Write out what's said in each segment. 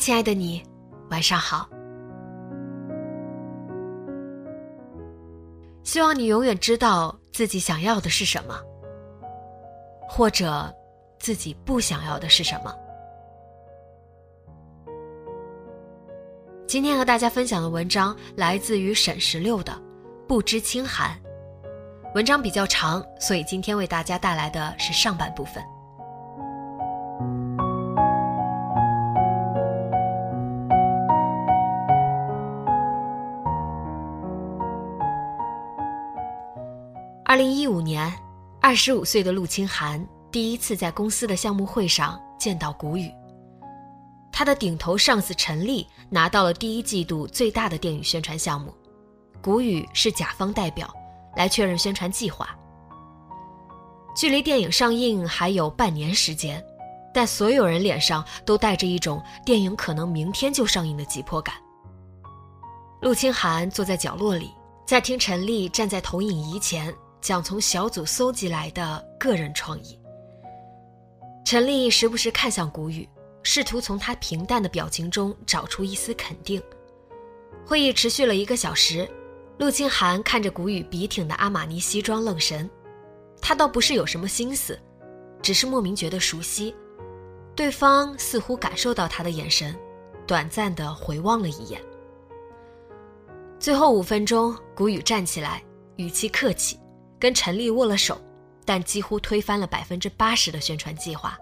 亲爱的你，晚上好。希望你永远知道自己想要的是什么，或者自己不想要的是什么。今天和大家分享的文章来自于沈十六的《不知清寒》，文章比较长，所以今天为大家带来的是上半部分。二零一五年，二十五岁的陆清寒第一次在公司的项目会上见到谷雨。他的顶头上司陈立拿到了第一季度最大的电影宣传项目，谷雨是甲方代表，来确认宣传计划。距离电影上映还有半年时间，但所有人脸上都带着一种电影可能明天就上映的急迫感。陆清寒坐在角落里，在听陈立站在投影仪前。讲从小组搜集来的个人创意。陈丽时不时看向谷雨，试图从他平淡的表情中找出一丝肯定。会议持续了一个小时，陆清寒看着谷雨笔挺的阿玛尼西装愣神，他倒不是有什么心思，只是莫名觉得熟悉。对方似乎感受到他的眼神，短暂的回望了一眼。最后五分钟，谷雨站起来，语气客气。跟陈丽握了手，但几乎推翻了百分之八十的宣传计划。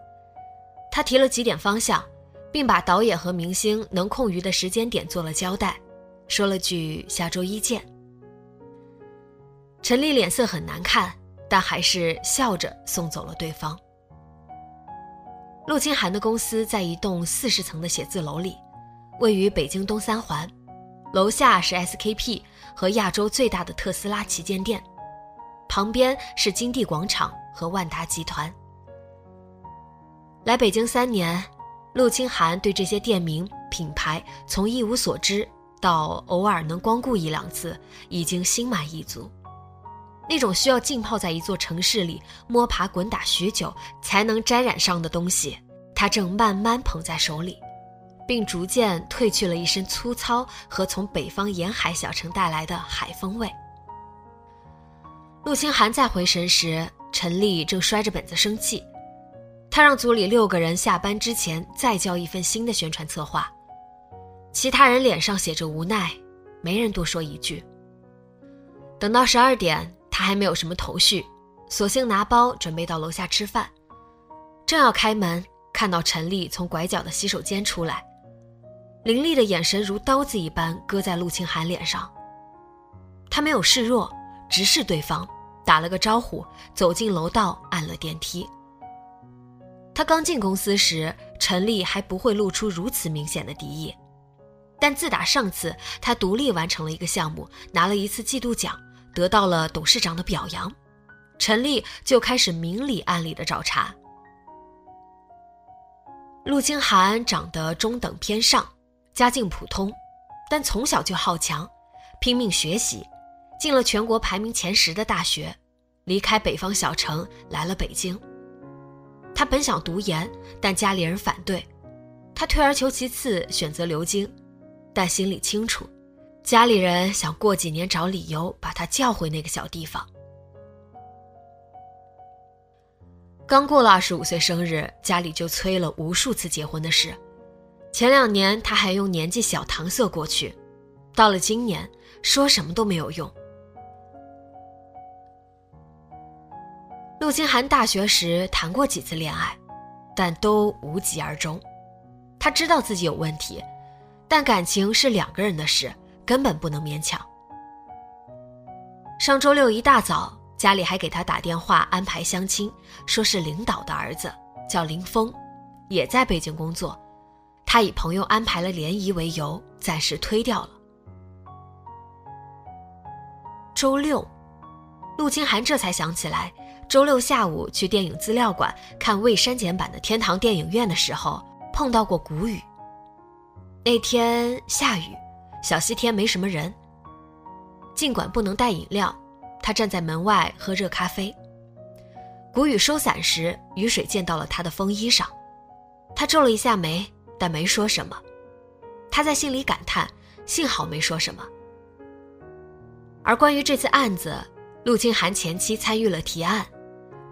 他提了几点方向，并把导演和明星能空余的时间点做了交代，说了句“下周一见”。陈丽脸色很难看，但还是笑着送走了对方。陆清寒的公司在一栋四十层的写字楼里，位于北京东三环，楼下是 SKP 和亚洲最大的特斯拉旗舰店。旁边是金地广场和万达集团。来北京三年，陆清寒对这些店名品牌从一无所知到偶尔能光顾一两次，已经心满意足。那种需要浸泡在一座城市里摸爬滚打许久才能沾染上的东西，他正慢慢捧在手里，并逐渐褪去了一身粗糙和从北方沿海小城带来的海风味。陆清寒再回神时，陈丽正摔着本子生气。他让组里六个人下班之前再交一份新的宣传策划。其他人脸上写着无奈，没人多说一句。等到十二点，他还没有什么头绪，索性拿包准备到楼下吃饭。正要开门，看到陈丽从拐角的洗手间出来，凌厉的眼神如刀子一般割在陆清寒脸上。他没有示弱，直视对方。打了个招呼，走进楼道，按了电梯。他刚进公司时，陈丽还不会露出如此明显的敌意，但自打上次他独立完成了一个项目，拿了一次季度奖，得到了董事长的表扬，陈丽就开始明里暗里的找茬。陆清寒长得中等偏上，家境普通，但从小就好强，拼命学习。进了全国排名前十的大学，离开北方小城来了北京。他本想读研，但家里人反对，他退而求其次选择留京，但心里清楚，家里人想过几年找理由把他叫回那个小地方。刚过了二十五岁生日，家里就催了无数次结婚的事，前两年他还用年纪小搪塞过去，到了今年说什么都没有用。陆清寒大学时谈过几次恋爱，但都无疾而终。他知道自己有问题，但感情是两个人的事，根本不能勉强。上周六一大早，家里还给他打电话安排相亲，说是领导的儿子，叫林峰，也在北京工作。他以朋友安排了联谊为由，暂时推掉了。周六，陆清寒这才想起来，周六下午去电影资料馆看未删减版的《天堂电影院》的时候，碰到过谷雨。那天下雨，小西天没什么人。尽管不能带饮料，他站在门外喝热咖啡。谷雨收伞时，雨水溅到了他的风衣上，他皱了一下眉，但没说什么。他在心里感叹：幸好没说什么。而关于这次案子，陆清寒前期参与了提案，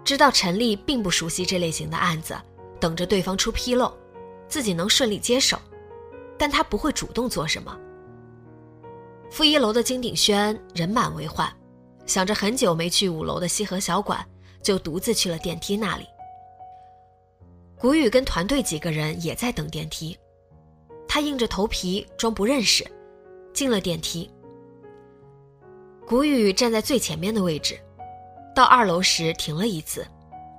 知道陈丽并不熟悉这类型的案子，等着对方出纰漏，自己能顺利接手，但他不会主动做什么。负一楼的金鼎轩人满为患，想着很久没去五楼的西河小馆，就独自去了电梯那里。谷雨跟团队几个人也在等电梯，他硬着头皮装不认识，进了电梯。谷雨站在最前面的位置，到二楼时停了一次，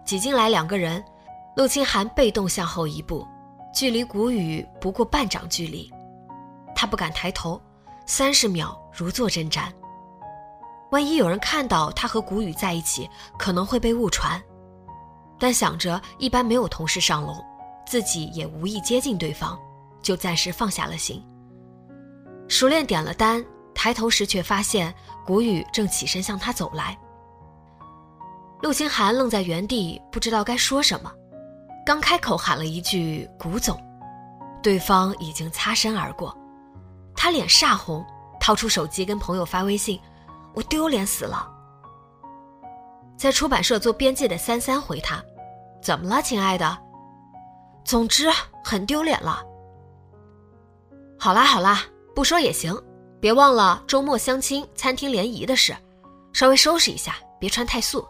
挤进来两个人，陆清寒被动向后一步，距离谷雨不过半掌距离，他不敢抬头。三十秒如坐针毡。万一有人看到他和谷雨在一起，可能会被误传。但想着一般没有同事上楼，自己也无意接近对方，就暂时放下了心。熟练点了单，抬头时却发现谷雨正起身向他走来。陆清寒愣在原地，不知道该说什么。刚开口喊了一句“谷总”，对方已经擦身而过。他脸煞红，掏出手机跟朋友发微信：“我丢脸死了。”在出版社做编辑的三三回他：“怎么了，亲爱的？”总之很丢脸了。好啦好啦，不说也行，别忘了周末相亲餐厅联谊的事，稍微收拾一下，别穿太素。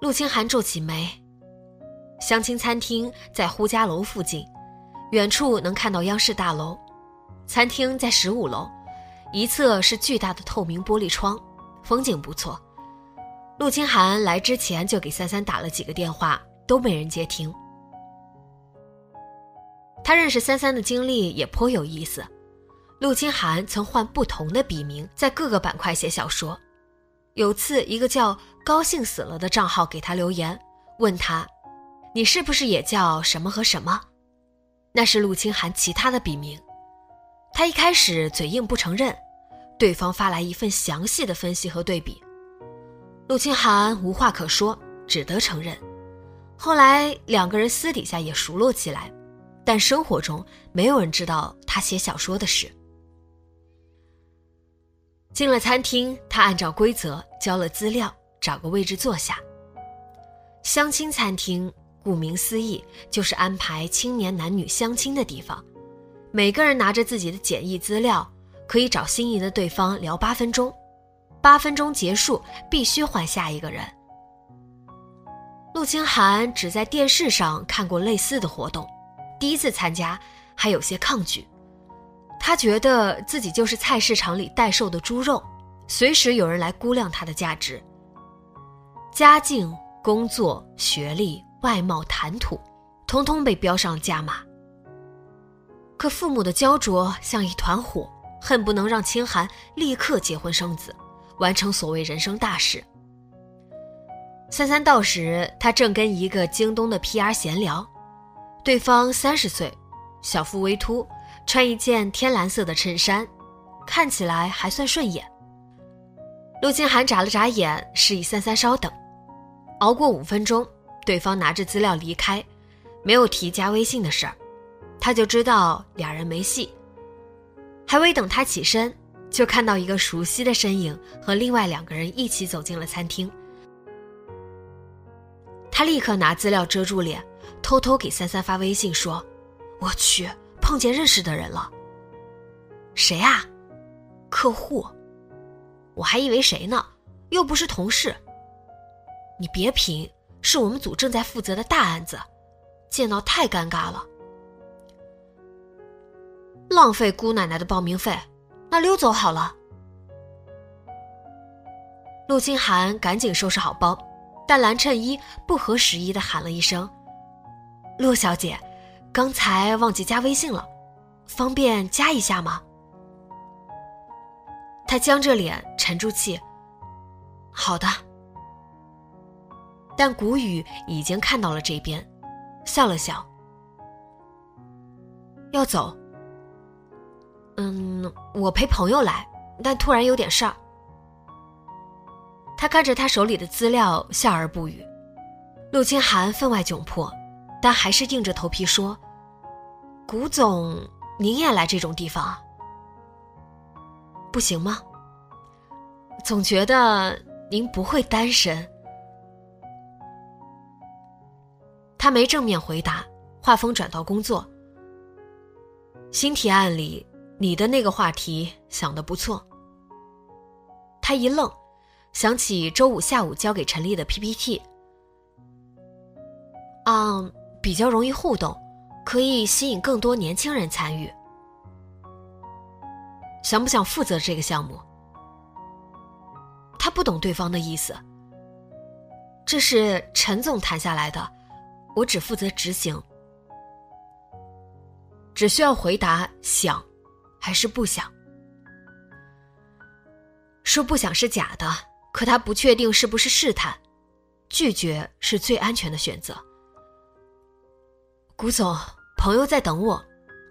陆清寒皱起眉，相亲餐厅在呼家楼附近。远处能看到央视大楼，餐厅在十五楼，一侧是巨大的透明玻璃窗，风景不错。陆清寒来之前就给三三打了几个电话，都没人接听。他认识三三的经历也颇有意思。陆清寒曾换不同的笔名，在各个板块写小说。有次，一个叫“高兴死了”的账号给他留言，问他：“你是不是也叫什么和什么？”那是陆清寒其他的笔名，他一开始嘴硬不承认，对方发来一份详细的分析和对比，陆清寒无话可说，只得承认。后来两个人私底下也熟络起来，但生活中没有人知道他写小说的事。进了餐厅，他按照规则交了资料，找个位置坐下。相亲餐厅。顾名思义，就是安排青年男女相亲的地方。每个人拿着自己的简易资料，可以找心仪的对方聊八分钟。八分钟结束，必须换下一个人。陆清寒只在电视上看过类似的活动，第一次参加还有些抗拒。他觉得自己就是菜市场里待售的猪肉，随时有人来估量他的价值。家境、工作、学历。外貌、谈吐，通通被标上了价码。可父母的焦灼像一团火，恨不能让清寒立刻结婚生子，完成所谓人生大事。三三到时，他正跟一个京东的 PR 闲聊，对方三十岁，小腹微凸，穿一件天蓝色的衬衫，看起来还算顺眼。陆清寒眨了眨眼，示意三三稍等，熬过五分钟。对方拿着资料离开，没有提加微信的事儿，他就知道俩人没戏。还未等他起身，就看到一个熟悉的身影和另外两个人一起走进了餐厅。他立刻拿资料遮住脸，偷偷给三三发微信说：“我去，碰见认识的人了。”谁啊？客户。我还以为谁呢？又不是同事。你别贫，是我们组正在负责的大案子，见到太尴尬了。浪费姑奶奶的报名费，那溜走好了。陆清寒赶紧收拾好包，但蓝衬衣不合时宜的喊了一声：“陆小姐，刚才忘记加微信了，方便加一下吗？”他僵着脸，沉住气：“好的。”但谷雨已经看到了这边，笑了笑：“要走。”嗯，我陪朋友来，但突然有点事儿。他看着他手里的资料，笑而不语。陆清寒分外窘迫，但还是硬着头皮说：“古总，您也来这种地方？不行吗？总觉得您不会单身。”他没正面回答，话锋转到工作。新提案里。你的那个话题想的不错。他一愣，想起周五下午交给陈丽的 PPT，嗯，比较容易互动，可以吸引更多年轻人参与。想不想负责这个项目？他不懂对方的意思。这是陈总谈下来的，我只负责执行，只需要回答想。还是不想说不想是假的，可他不确定是不是试探，拒绝是最安全的选择。古总，朋友在等我，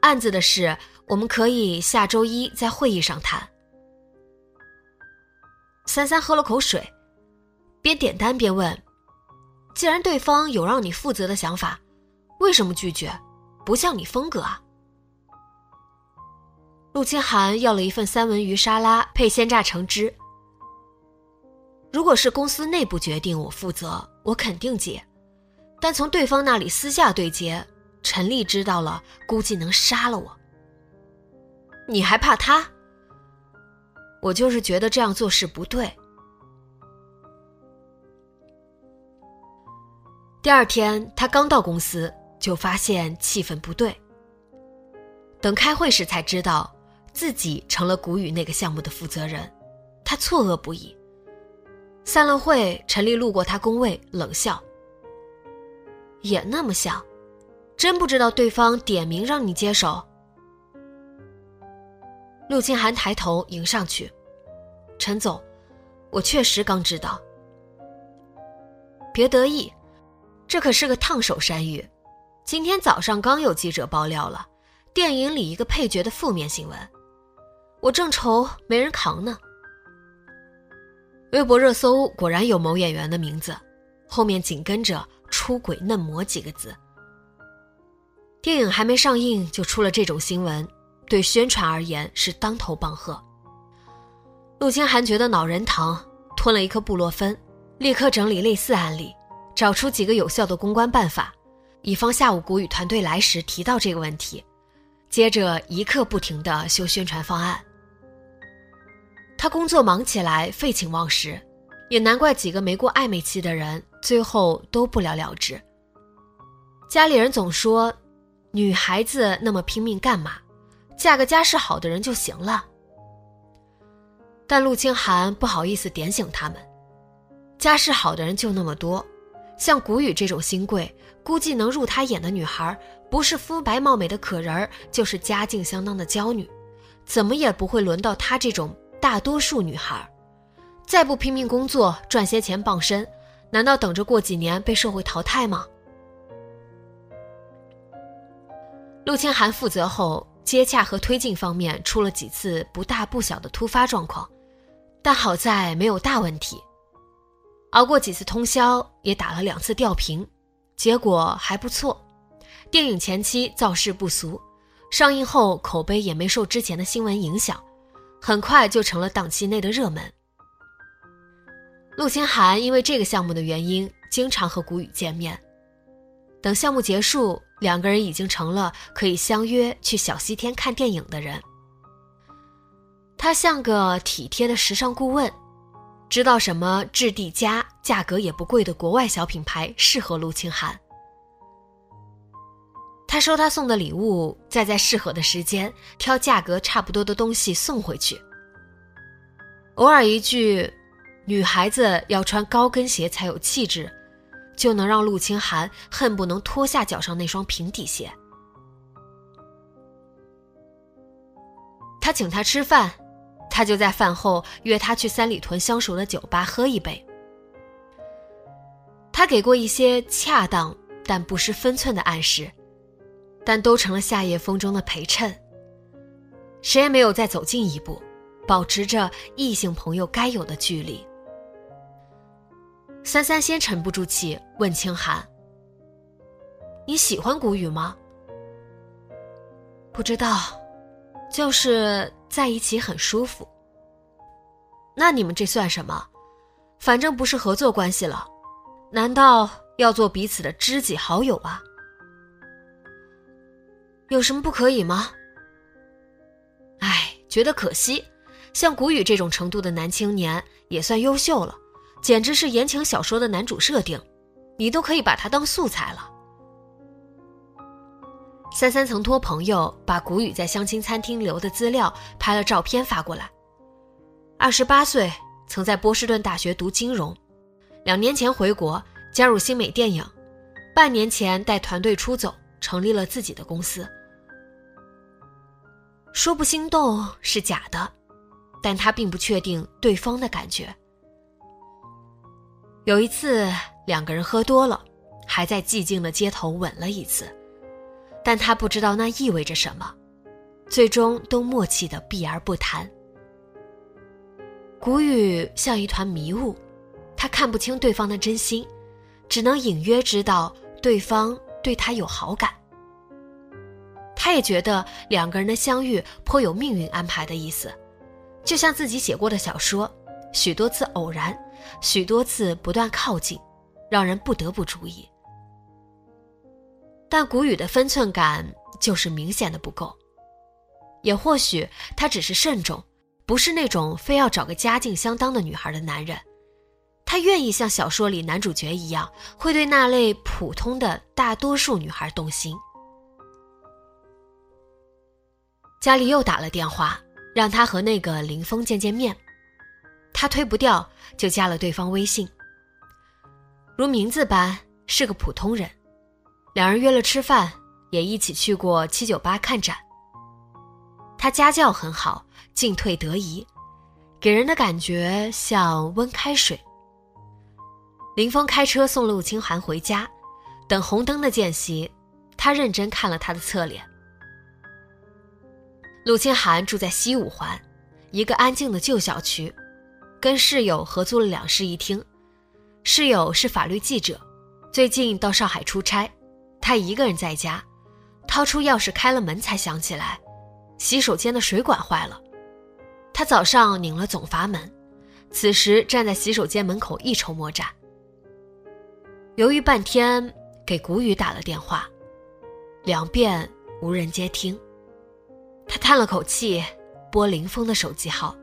案子的事我们可以下周一在会议上谈。三三喝了口水，边点单边问：“既然对方有让你负责的想法，为什么拒绝？不像你风格啊。”陆清寒要了一份三文鱼沙拉配鲜榨橙汁。如果是公司内部决定我负责，我肯定接；但从对方那里私下对接，陈丽知道了，估计能杀了我。你还怕他？我就是觉得这样做事不对。第二天，他刚到公司，就发现气氛不对。等开会时才知道。自己成了谷雨那个项目的负责人，他错愕不已。散了会，陈丽路过他工位，冷笑：“也那么像，真不知道对方点名让你接手。”陆清寒抬头迎上去：“陈总，我确实刚知道。别得意，这可是个烫手山芋，今天早上刚有记者爆料了，电影里一个配角的负面新闻。”我正愁没人扛呢。微博热搜果然有某演员的名字，后面紧跟着“出轨嫩模”几个字。电影还没上映就出了这种新闻，对宣传而言是当头棒喝。陆清寒觉得脑仁疼，吞了一颗布洛芬，立刻整理类似案例，找出几个有效的公关办法，以防下午谷雨团队来时提到这个问题。接着一刻不停地修宣传方案。他工作忙起来，废寝忘食，也难怪几个没过暧昧期的人最后都不了了之。家里人总说，女孩子那么拼命干嘛？嫁个家世好的人就行了。但陆清寒不好意思点醒他们，家世好的人就那么多，像谷雨这种新贵，估计能入他眼的女孩，不是肤白貌美的可人儿，就是家境相当的娇女，怎么也不会轮到他这种。大多数女孩，再不拼命工作赚些钱傍身，难道等着过几年被社会淘汰吗？陆清寒负责后，接洽和推进方面出了几次不大不小的突发状况，但好在没有大问题。熬过几次通宵，也打了两次吊瓶，结果还不错。电影前期造势不俗，上映后口碑也没受之前的新闻影响。很快就成了档期内的热门。陆清寒因为这个项目的原因，经常和谷雨见面。等项目结束，两个人已经成了可以相约去小西天看电影的人。他像个体贴的时尚顾问，知道什么质地佳、价格也不贵的国外小品牌适合陆清寒。他收他送的礼物，再在适合的时间挑价格差不多的东西送回去。偶尔一句“女孩子要穿高跟鞋才有气质”，就能让陆清寒恨不能脱下脚上那双平底鞋。他请他吃饭，他就在饭后约他去三里屯相熟的酒吧喝一杯。他给过一些恰当但不失分寸的暗示。但都成了夏夜风中的陪衬。谁也没有再走近一步，保持着异性朋友该有的距离。三三先沉不住气问清寒：“你喜欢谷雨吗？”“不知道，就是在一起很舒服。”“那你们这算什么？反正不是合作关系了，难道要做彼此的知己好友啊？”有什么不可以吗？哎，觉得可惜，像谷雨这种程度的男青年也算优秀了，简直是言情小说的男主设定，你都可以把他当素材了。三三曾托朋友把谷雨在相亲餐厅留的资料拍了照片发过来。二十八岁，曾在波士顿大学读金融，两年前回国加入新美电影，半年前带团队出走，成立了自己的公司。说不心动是假的，但他并不确定对方的感觉。有一次，两个人喝多了，还在寂静的街头吻了一次，但他不知道那意味着什么，最终都默契的避而不谈。谷雨像一团迷雾，他看不清对方的真心，只能隐约知道对方对他有好感。他也觉得两个人的相遇颇有命运安排的意思，就像自己写过的小说，许多次偶然，许多次不断靠近，让人不得不注意。但谷雨的分寸感就是明显的不够，也或许他只是慎重，不是那种非要找个家境相当的女孩的男人，他愿意像小说里男主角一样，会对那类普通的大多数女孩动心。家里又打了电话，让他和那个林峰见见面。他推不掉，就加了对方微信。如名字般是个普通人，两人约了吃饭，也一起去过七九八看展。他家教很好，进退得宜，给人的感觉像温开水。林峰开车送陆清寒回家，等红灯的间隙，他认真看了他的侧脸。陆清寒住在西五环，一个安静的旧小区，跟室友合租了两室一厅。室友是法律记者，最近到上海出差，他一个人在家，掏出钥匙开了门，才想起来洗手间的水管坏了。他早上拧了总阀门，此时站在洗手间门口一筹莫展。犹豫半天，给谷雨打了电话，两遍无人接听。他叹了口气，拨林峰的手机号。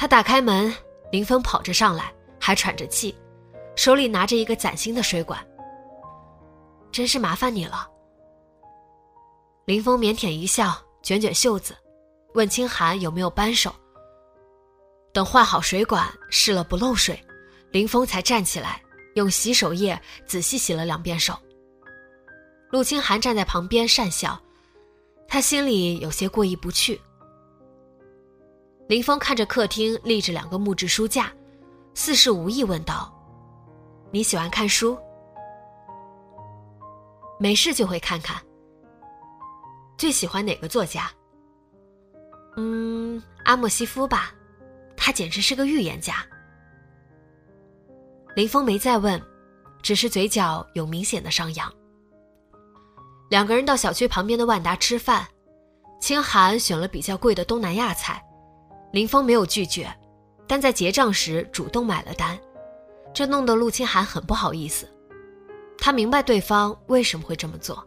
他打开门，林峰跑着上来，还喘着气，手里拿着一个崭新的水管。真是麻烦你了。林峰腼腆一笑，卷卷袖子，问清寒有没有扳手。等换好水管，试了不漏水，林峰才站起来，用洗手液仔细洗了两遍手。陆清寒站在旁边讪笑。他心里有些过意不去。林峰看着客厅立着两个木质书架，似是无意问道：“你喜欢看书？没事就会看看。最喜欢哪个作家？嗯，阿莫西夫吧，他简直是个预言家。”林峰没再问，只是嘴角有明显的上扬。两个人到小区旁边的万达吃饭，清寒选了比较贵的东南亚菜，林峰没有拒绝，但在结账时主动买了单，这弄得陆清寒很不好意思。他明白对方为什么会这么做。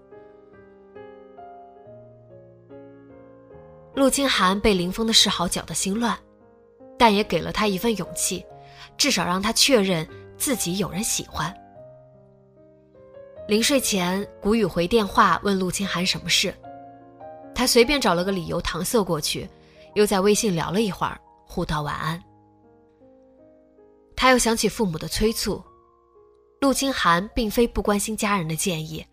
陆清寒被林峰的示好搅得心乱，但也给了他一份勇气，至少让他确认自己有人喜欢。临睡前，谷雨回电话问陆清寒什么事，他随便找了个理由搪塞过去，又在微信聊了一会儿，互道晚安。他又想起父母的催促，陆清寒并非不关心家人的建议，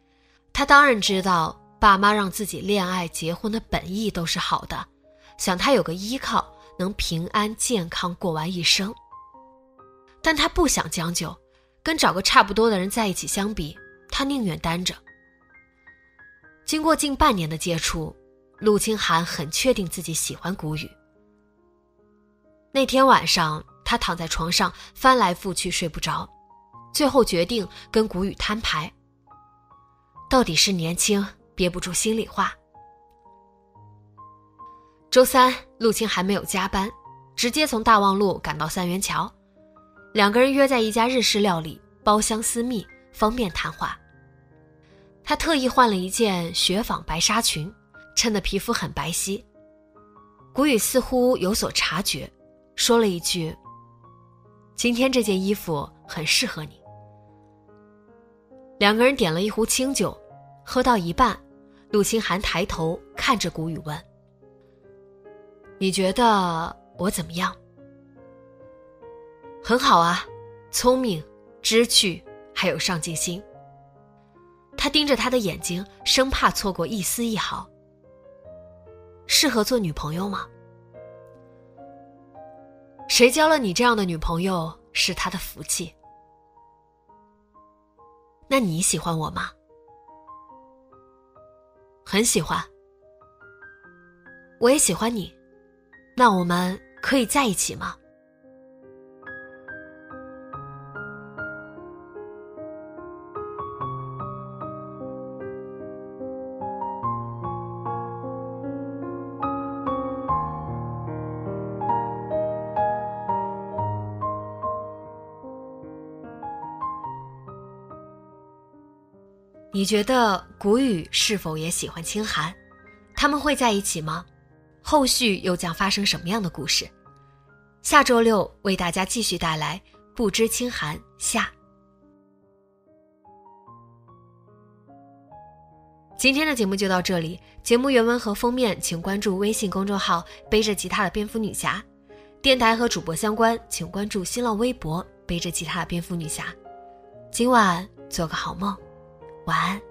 他当然知道。爸妈让自己恋爱结婚的本意都是好的，想他有个依靠，能平安健康过完一生。但他不想将就，跟找个差不多的人在一起相比，他宁愿单着。经过近半年的接触，陆清寒很确定自己喜欢谷雨。那天晚上，他躺在床上翻来覆去睡不着，最后决定跟谷雨摊牌。到底是年轻。憋不住心里话。周三，陆清还没有加班，直接从大望路赶到三元桥，两个人约在一家日式料理，包厢私密，方便谈话。他特意换了一件雪纺白纱裙，衬得皮肤很白皙。谷雨似乎有所察觉，说了一句：“今天这件衣服很适合你。”两个人点了一壶清酒，喝到一半。陆清寒抬头看着谷雨问：“你觉得我怎么样？”“很好啊，聪明、知趣，还有上进心。”他盯着他的眼睛，生怕错过一丝一毫。适合做女朋友吗？谁交了你这样的女朋友是他的福气。那你喜欢我吗？很喜欢，我也喜欢你，那我们可以在一起吗？你觉得谷雨是否也喜欢清寒？他们会在一起吗？后续又将发生什么样的故事？下周六为大家继续带来《不知清寒》下。今天的节目就到这里，节目原文和封面请关注微信公众号“背着吉他的蝙蝠女侠”，电台和主播相关请关注新浪微博“背着吉他的蝙蝠女侠”。今晚做个好梦。晚安。